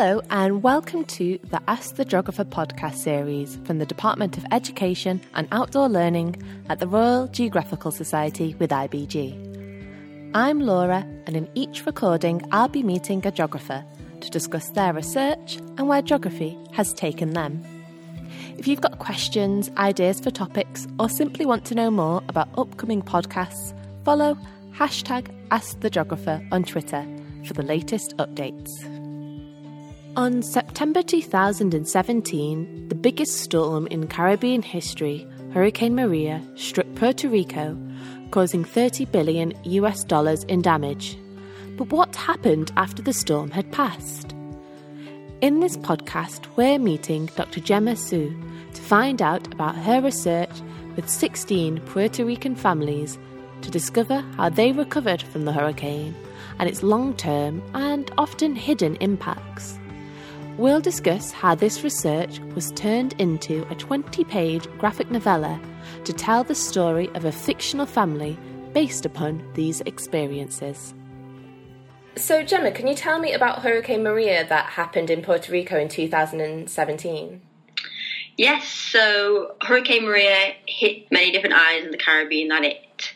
Hello, and welcome to the Ask the Geographer podcast series from the Department of Education and Outdoor Learning at the Royal Geographical Society with IBG. I'm Laura, and in each recording, I'll be meeting a geographer to discuss their research and where geography has taken them. If you've got questions, ideas for topics, or simply want to know more about upcoming podcasts, follow hashtag Ask the Geographer on Twitter for the latest updates. On September 2017, the biggest storm in Caribbean history, Hurricane Maria, struck Puerto Rico, causing 30 billion US dollars in damage. But what happened after the storm had passed? In this podcast, we're meeting Dr. Gemma Sou to find out about her research with 16 Puerto Rican families to discover how they recovered from the hurricane and its long term and often hidden impacts. We'll discuss how this research was turned into a 20 page graphic novella to tell the story of a fictional family based upon these experiences. So, Gemma, can you tell me about Hurricane Maria that happened in Puerto Rico in 2017? Yes, so Hurricane Maria hit many different islands in the Caribbean and it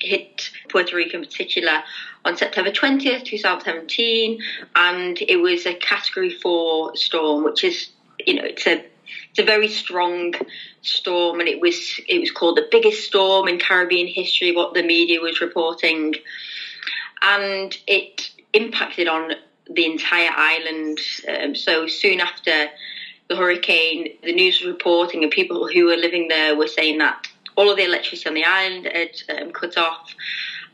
hit Puerto Rico in particular on September 20th, 2017, and it was a Category 4 storm, which is, you know, it's a it's a very strong storm, and it was it was called the biggest storm in Caribbean history. What the media was reporting, and it impacted on the entire island. Um, so soon after the hurricane, the news was reporting, and people who were living there were saying that all of the electricity on the island had um, cut off,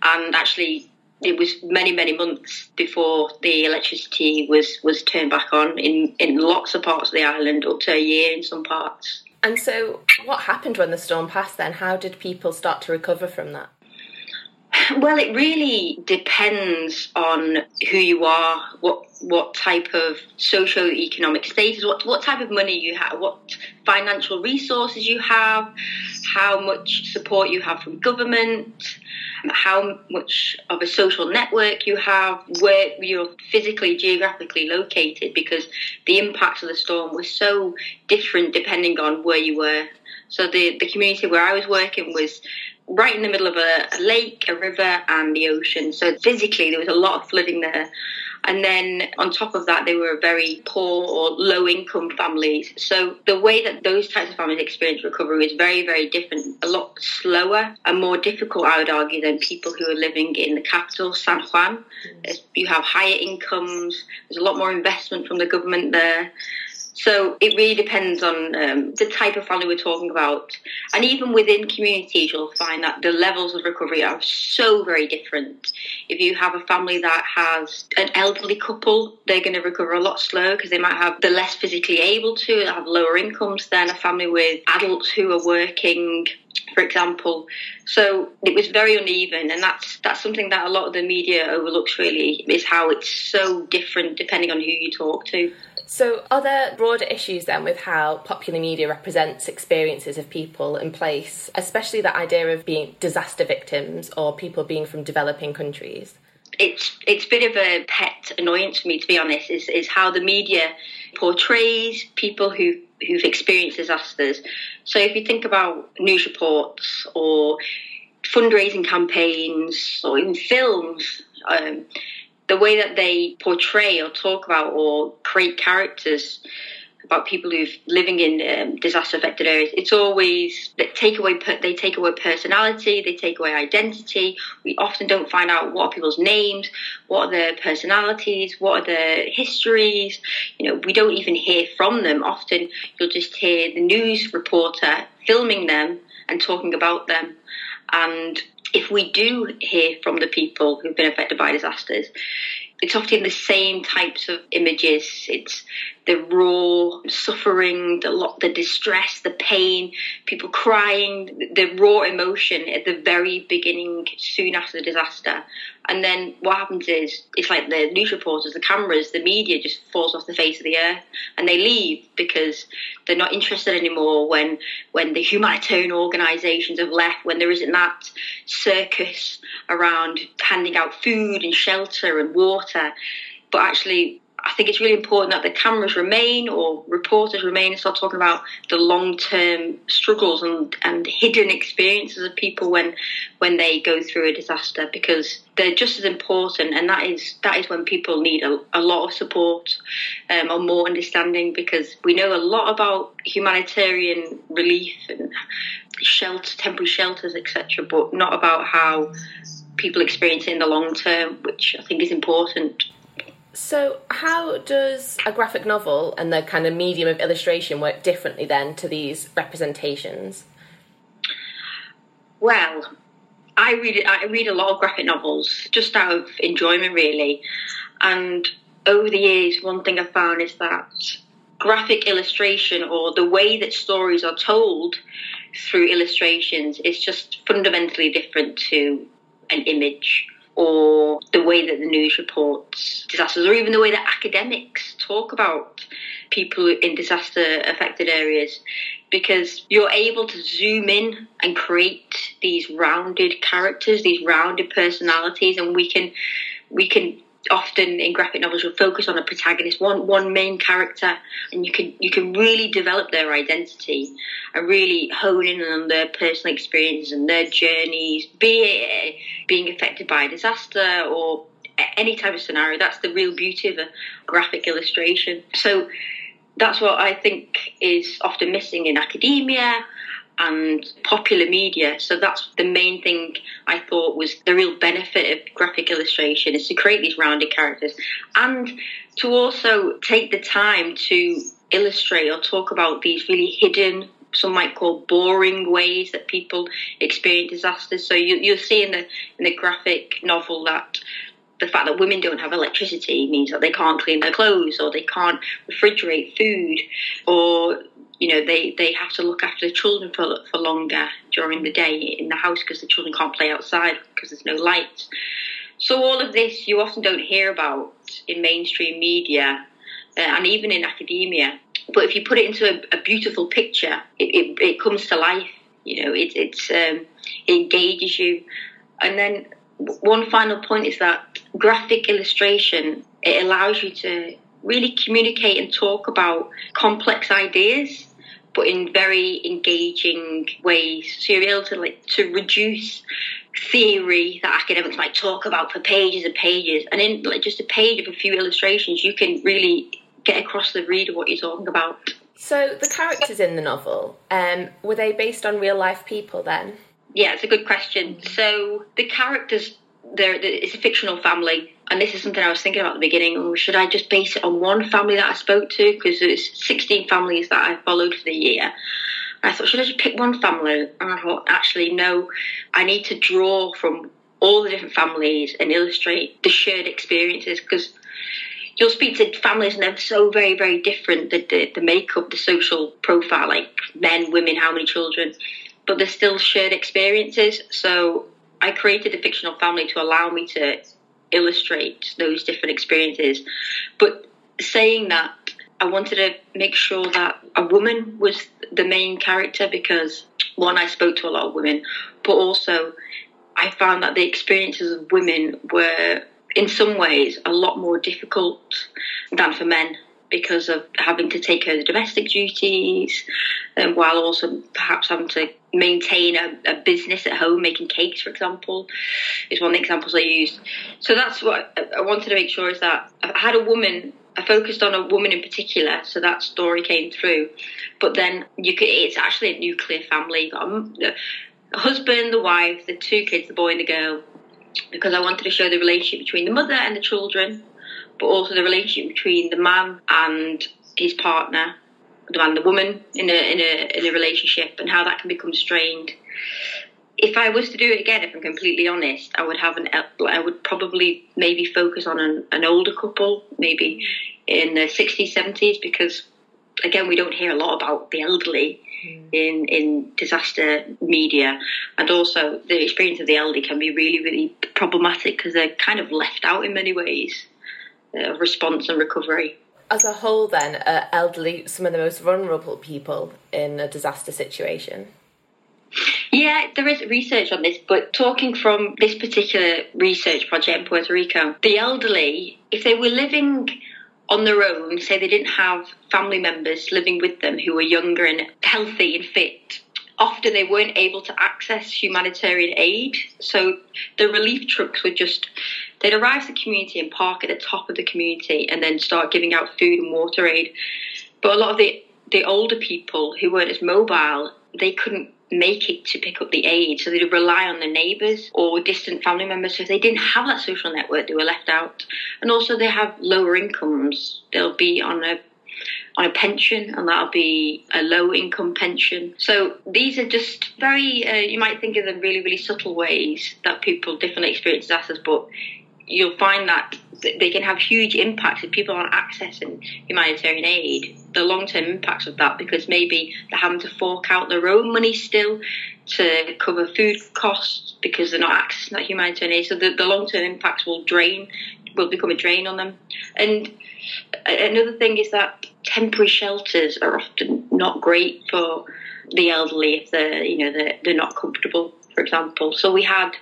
and actually it was many many months before the electricity was was turned back on in in lots of parts of the island up to a year in some parts. And so what happened when the storm passed then? How did people start to recover from that well it really depends on who you are what what type of socio-economic status what what type of money you have what financial resources you have how much support you have from government how much of a social network you have, where you're physically, geographically located, because the impacts of the storm were so different depending on where you were. So the, the community where I was working was right in the middle of a, a lake, a river, and the ocean. So physically, there was a lot of flooding there. And then on top of that, they were very poor or low income families. So the way that those types of families experience recovery is very, very different, a lot slower and more difficult, I would argue, than people who are living in the capital, San Juan. Mm. You have higher incomes, there's a lot more investment from the government there. So it really depends on um, the type of family we're talking about. And even within communities, you'll find that the levels of recovery are so very different. If you have a family that has an elderly couple, they're going to recover a lot slower because they might have the less physically able to, have lower incomes than a family with adults who are working for example. So it was very uneven, and that's that's something that a lot of the media overlooks. Really, is how it's so different depending on who you talk to. So, are there broader issues then with how popular media represents experiences of people in place, especially that idea of being disaster victims or people being from developing countries? It's it's a bit of a pet annoyance for me, to be honest. Is is how the media portrays people who who've experienced disasters. So, if you think about news reports or fundraising campaigns or even films. Um, the way that they portray or talk about or create characters about people who've living in um, disaster affected areas it's always they take away they take away personality they take away identity. We often don't find out what are people's names what are their personalities what are their histories. You know we don't even hear from them. Often you'll just hear the news reporter filming them and talking about them. And if we do hear from the people who've been affected by disasters, it's often the same types of images. It's the raw suffering, the lot, the distress, the pain, people crying, the raw emotion at the very beginning, soon after the disaster. And then what happens is it's like the news reporters, the cameras, the media just falls off the face of the earth, and they leave because they're not interested anymore. When when the humanitarian organisations have left, when there isn't that circus around handing out food and shelter and water, but actually I think it's really important that the cameras remain or reporters remain and start talking about the long term struggles and, and hidden experiences of people when when they go through a disaster because they're just as important and that is that is when people need a, a lot of support um, or more understanding because we know a lot about humanitarian relief and shelter temporary shelters etc but not about how people experience it in the long term which I think is important so, how does a graphic novel and the kind of medium of illustration work differently then to these representations? Well, I read I read a lot of graphic novels just out of enjoyment, really. And over the years, one thing I found is that graphic illustration or the way that stories are told through illustrations is just fundamentally different to an image or the way that the news reports disasters, or even the way that academics talk about people in disaster affected areas, because you're able to zoom in and create these rounded characters, these rounded personalities, and we can we can often in graphic novels you'll focus on a protagonist, one one main character, and you can you can really develop their identity and really hone in on their personal experiences and their journeys, be it being affected by a disaster or any type of scenario. That's the real beauty of a graphic illustration. So that's what I think is often missing in academia and popular media. So that's the main thing I thought was the real benefit of graphic illustration is to create these rounded characters and to also take the time to illustrate or talk about these really hidden some might call boring ways that people experience disasters. So you, you'll see in the in the graphic novel that the fact that women don't have electricity means that they can't clean their clothes or they can't refrigerate food or you know they, they have to look after the children for, for longer during the day in the house because the children can't play outside because there's no light so all of this you often don't hear about in mainstream media uh, and even in academia. But if you put it into a, a beautiful picture it, it, it, comes to life you know it, it's um, it engages you. And then one final point is that graphic illustration it allows you to really communicate and talk about complex ideas but in very engaging ways. So you're able to like to reduce theory that academics might talk about for pages and pages, and in like just a page of a few illustrations, you can really get across the reader what you're talking about. So the characters in the novel, um, were they based on real life people then? Yeah, it's a good question. So the characters, there, it's a fictional family and this is something I was thinking about at the beginning. Should I just base it on one family that I spoke to? Because there's 16 families that I followed for the year. And I thought, should I just pick one family? And I thought, actually, no, I need to draw from all the different families and illustrate the shared experiences because you'll speak to families and they're so very, very different. The, the, the makeup, the social profile, like men, women, how many children, but there's still shared experiences. So I created a fictional family to allow me to illustrate those different experiences. But saying that, I wanted to make sure that a woman was the main character because one, I spoke to a lot of women, but also I found that the experiences of women were in some ways a lot more difficult than for men because of having to take care of the domestic duties and while also perhaps having to maintain a, a, business at home, making cakes, for example, is one of the examples I used. So that's what I wanted to make sure is that I had a woman. I focused on a woman in particular, so that story came through. But then you could, it's actually a nuclear family. the husband, the wife, the two kids, the boy and the girl, because I wanted to show the relationship between the mother and the children, but also the relationship between the man and his partner the man, the woman in a in a in a relationship, and how that can become strained. If I was to do it again, if I'm completely honest, I would have an I would probably maybe focus on an, an older couple, maybe in the 60s, 70s, because again, we don't hear a lot about the elderly mm. in in disaster media, and also the experience of the elderly can be really, really problematic because they're kind of left out in many ways of uh, response and recovery as a whole, then, are elderly some of the most vulnerable people in a disaster situation? Yeah, there is research on this, but talking from this particular research project in Puerto Rico, the elderly, if they were living on their own, say they didn't have family members living with them who were younger and healthy and fit, often they weren't able to access humanitarian aid. So the relief trucks were just, they'd arrive to the community and park at the top of the community and then start giving out food and water aid. But a lot of the, the older people who weren't as mobile, they couldn't make it to pick up the aid. So they'd rely on their neighbours or distant family members. So if they didn't have that social network, they were left out. And also they have lower incomes. They'll be on a on a pension, and that'll be a low income pension. So these are just very, uh, you might think of them really, really subtle ways that people differently experience disasters, but you'll find that they can have huge impacts if people aren't accessing humanitarian aid. The long term impacts of that, because maybe they're having to fork out their own money still to cover food costs because they're not accessing that humanitarian aid. So the, the long term impacts will drain, will become a drain on them. And another thing is that temporary shelters are often not great for the elderly if they're, you know, they're, they're not comfortable for example. So we had,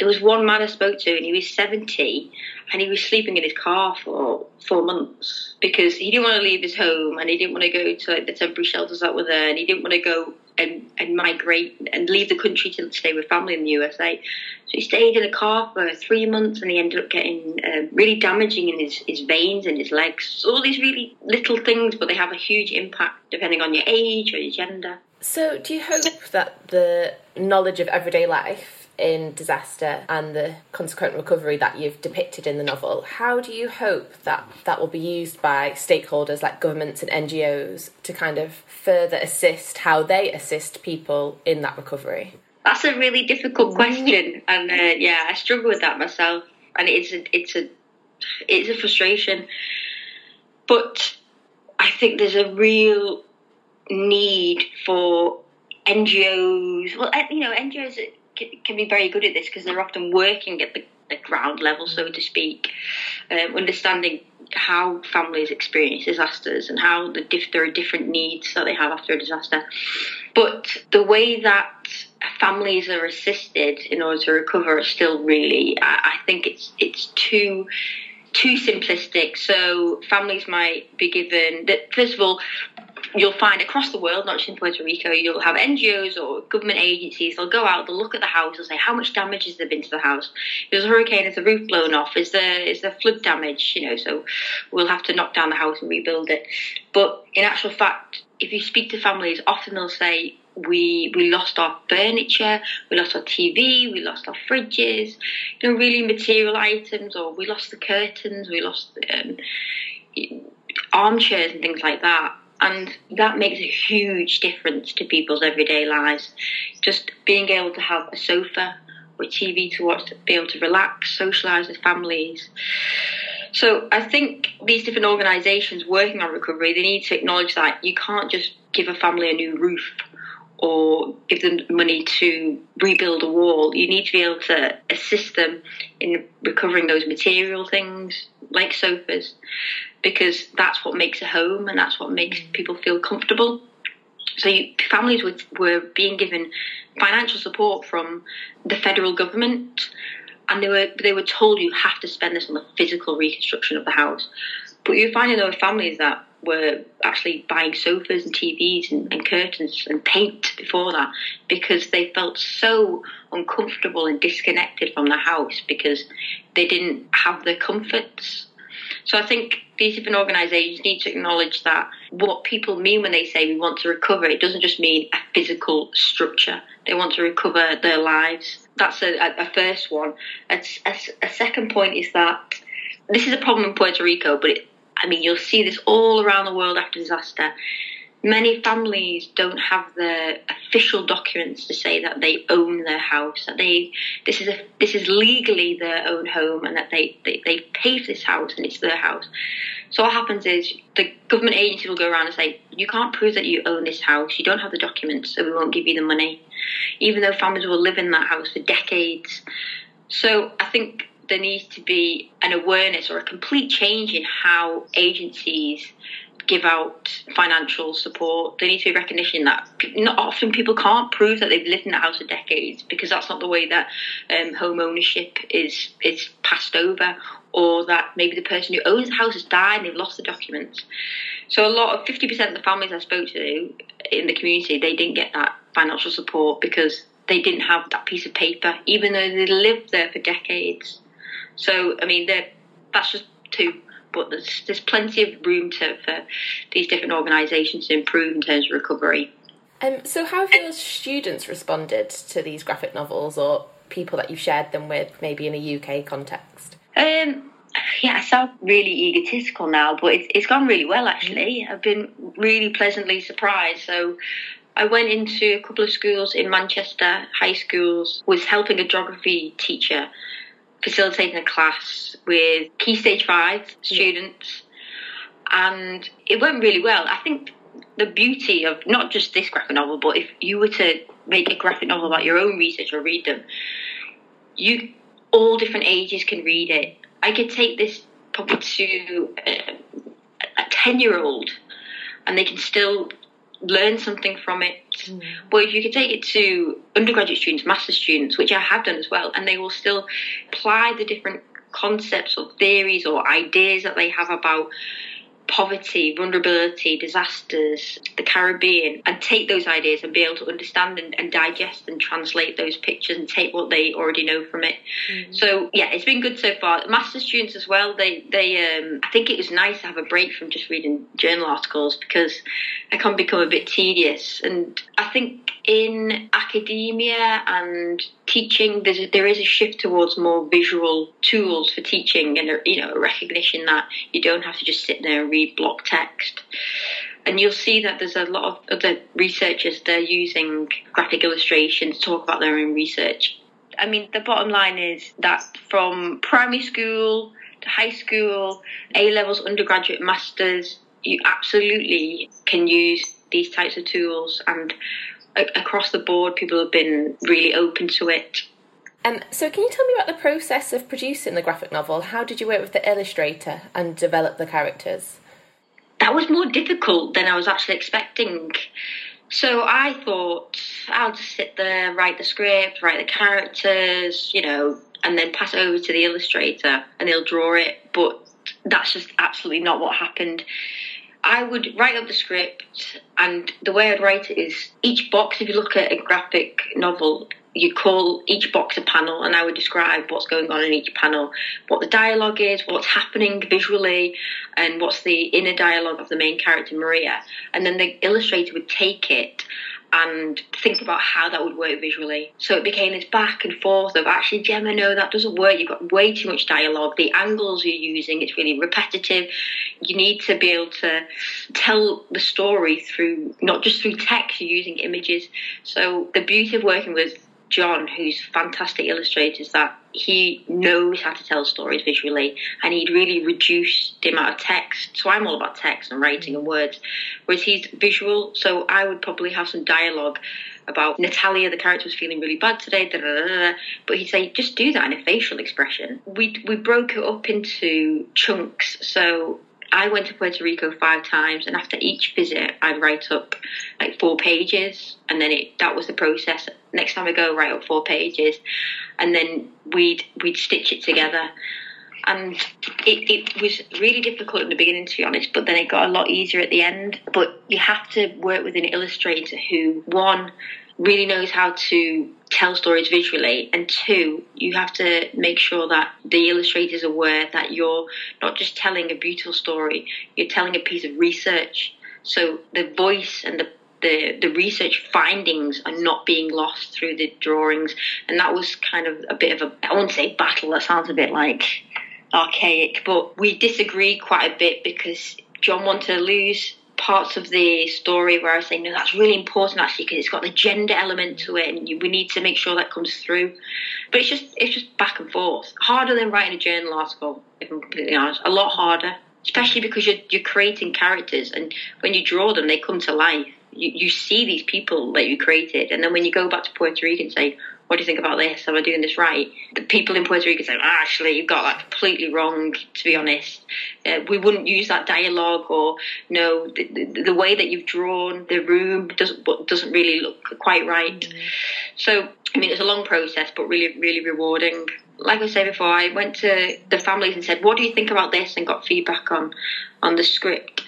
there was one man I spoke to and he was 70 and he was sleeping in his car for four months because he didn't want to leave his home and he didn't want to go to like, the temporary shelters that were there and he didn't want to go and, and migrate and leave the country to stay with family in the USA. So he stayed in a car for three months and he ended up getting uh, really damaging in his, his veins and his legs. All these really little things, but they have a huge impact depending on your age or your gender. So, do you hope that the knowledge of everyday life in disaster and the consequent recovery that you've depicted in the novel, how do you hope that that will be used by stakeholders like governments and NGOs to kind of further assist how they assist people in that recovery? That's a really difficult question, and uh, yeah, I struggle with that myself, and it's a it's a it's a frustration, but I think there's a real need for NGOs. Well, you know, NGOs can be very good at this because they're often working at the, the, ground level, so to speak, um, understanding how families experience disasters and how the diff- there are different needs that they have after a disaster. But the way that families are assisted in order to recover is still really, I, I think it's it's too too simplistic. So families might be given that first of all, you'll find across the world, not just in Puerto Rico, you'll have NGOs or government agencies. They'll go out, they'll look at the house, they'll say how much damage has there been to the house. There's a hurricane, is the roof blown off? Is there is there flood damage? You know, so we'll have to knock down the house and rebuild it. But in actual fact, if you speak to families, often they'll say we we lost our furniture, we lost our TV, we lost our fridges, you know, really material items, or we lost the curtains, we lost um, armchairs and things like that. And that makes a huge difference to people's everyday lives. Just being able to have a sofa or TV to watch, be able to relax, socialise with families. So I think these different organisations working on recovery, they need to acknowledge that you can't just give a family a new roof or give them money to rebuild a wall. You need to be able to assist them in recovering those material things like sofas because that's what makes a home and that's what makes mm. people feel comfortable. So you, families were, were being given financial support from the federal government and they were they were told you have to spend this on the physical reconstruction of the house. But you're finding there were families that were actually buying sofas and TVs and, and, curtains and paint before that because they felt so uncomfortable and disconnected from the house because they didn't have the comforts. So I think these different organisations need to acknowledge that what people mean when they say we want to recover, it doesn't just mean a physical structure. They want to recover their lives. That's a, a first one. A, a, a second point is that this is a problem in Puerto Rico, but it, I mean, you'll see this all around the world after disaster. Many families don't have the official documents to say that they own their house, that they this is a this is legally their own home, and that they they, they pay for this house and it's their house. So what happens is the government agency will go around and say, you can't prove that you own this house, you don't have the documents, so we won't give you the money, even though families will live in that house for decades. So I think there needs to be an awareness or a complete change in how agencies give out financial support. There needs to be recognition that not often people can't prove that they've lived in the house for decades because that's not the way that um, home ownership is is passed over or that maybe the person who owns the house has died and they've lost the documents. So a lot of 50% of the families I spoke to in the community, they didn't get that financial support because they didn't have that piece of paper, even though they lived there for decades. So, I mean, that's just two, but there's, there's plenty of room to, for these different organisations to improve in terms of recovery. Um, so, how have your students responded to these graphic novels or people that you've shared them with, maybe in a UK context? Um, yeah, I sound really egotistical now, but it's, it's gone really well actually. I've been really pleasantly surprised. So I went into a couple of schools in Manchester, high schools, was helping a geography teacher facilitating a class with Key Stage 5 students. Yeah. And it went really well. I think the beauty of not just this graphic novel, but if you were to make a graphic novel about your own research or read them, you all different ages can read it I could take this probably to a, a 10 year old and they can still learn something from it. Mm. But if you could take it to undergraduate students, master students, which I have done as well, and they will still apply the different concepts or theories or ideas that they have about poverty, vulnerability, disasters, the Caribbean, and take those ideas and be able to understand and, and digest and translate those pictures and take what they already know from it. Mm. So yeah, it's been good so far. Master students as well. They they um, I think it was nice to have a break from just reading journal articles because it can become a bit tedious. And I think in academia and teaching, there's a, there is a shift towards more visual tools for teaching, and you know, a recognition that you don't have to just sit there and read block text. And you'll see that there's a lot of other researchers they're using graphic illustrations to talk about their own research. I mean, the bottom line is that from primary school to high school, A levels, undergraduate, masters, you absolutely can use these types of tools and across the board, people have been really open to it. Um, so, can you tell me about the process of producing the graphic novel? How did you work with the illustrator and develop the characters? That was more difficult than I was actually expecting. So I thought I'll just sit there, write the script, write the characters, you know, and then pass it over to the illustrator and they'll draw it. But that's just absolutely not what happened. I would write up the script, and the way I'd write it is each box, if you look at a graphic novel, you call each box a panel, and I would describe what's going on in each panel, what the dialogue is, what's happening visually, and what's the inner dialogue of the main character, Maria. And then the illustrator would take it and think about how that would work visually. So it became this back and forth of actually, Gemma, no, that doesn't work. You've got way too much dialogue. The angles you're using, it's really repetitive. You need to be able to tell the story through, not just through text, you're using images. So the beauty of working with John, who's fantastic illustrator, is that he knows how to tell stories visually and he'd really reduce the amount of text. So I'm all about text and writing and words, whereas he's visual. So I would probably have some dialogue about Natalia, the character was feeling really bad today, da, da, da, but he'd say, just do that in a facial expression. We, we broke it up into chunks. So I went to Puerto Rico five times, and after each visit, I'd write up like four pages, and then it that was the process. Next time I go, write up four pages, and then we'd we'd stitch it together. And it, it was really difficult in the beginning, to be honest, but then it got a lot easier at the end. But you have to work with an illustrator who, one, really knows how to tell stories visually. And two you have to make sure that the illustrator is aware that you're not just telling a beautiful story you're telling a piece of research. So the voice and the the, the research findings are not being lost through the drawings. And that was kind of a bit of a I won't say battle that sounds a bit like archaic but we disagree quite a bit because John wanted to lose parts of the story where I saying, no, that's really important actually because it's got the gender element to it, and you, we need to make sure that comes through. But it's just it's just back and forth, harder than writing a journal article. If I'm completely honest, a lot harder, especially because you're you're creating characters, and when you draw them, they come to life. You, you see these people that you created, and then when you go back to Puerto Rico and say, what do you think about this? Am I doing this right? The people in Puerto Rico say, oh, actually, you've got that completely wrong, to be honest. Uh, we wouldn't use that dialogue or, no, the, the, the, way that you've drawn the room doesn't, doesn't really look quite right. Mm. So, I mean, it's a long process, but really, really rewarding. like I said before, I went to the families and said, "What do you think about this?" and got feedback on on the script.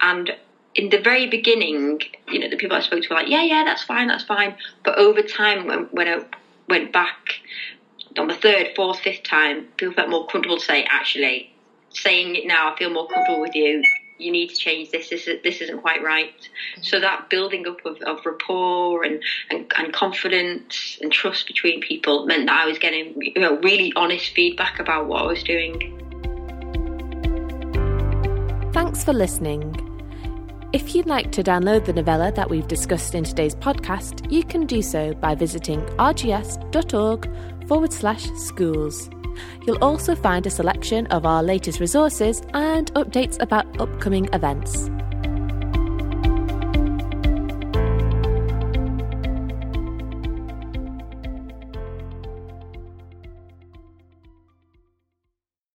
And in the very beginning, you know, the people I spoke to were like, "Yeah, yeah, that's fine, that's fine." But over time, when when I went back on the third, fourth, fifth time, people felt more comfortable to say, "Actually, saying it now, I feel more comfortable with you." You need to change this. This, is, this isn't quite right. So that building up of, of rapport and, and, and confidence and trust between people meant that I was getting you know really honest feedback about what I was doing. Thanks for listening. If you'd like to download the novella that we've discussed in today's podcast, you can do so by visiting rgs.org forward slash schools. You'll also find a selection of our latest resources and updates about upcoming events.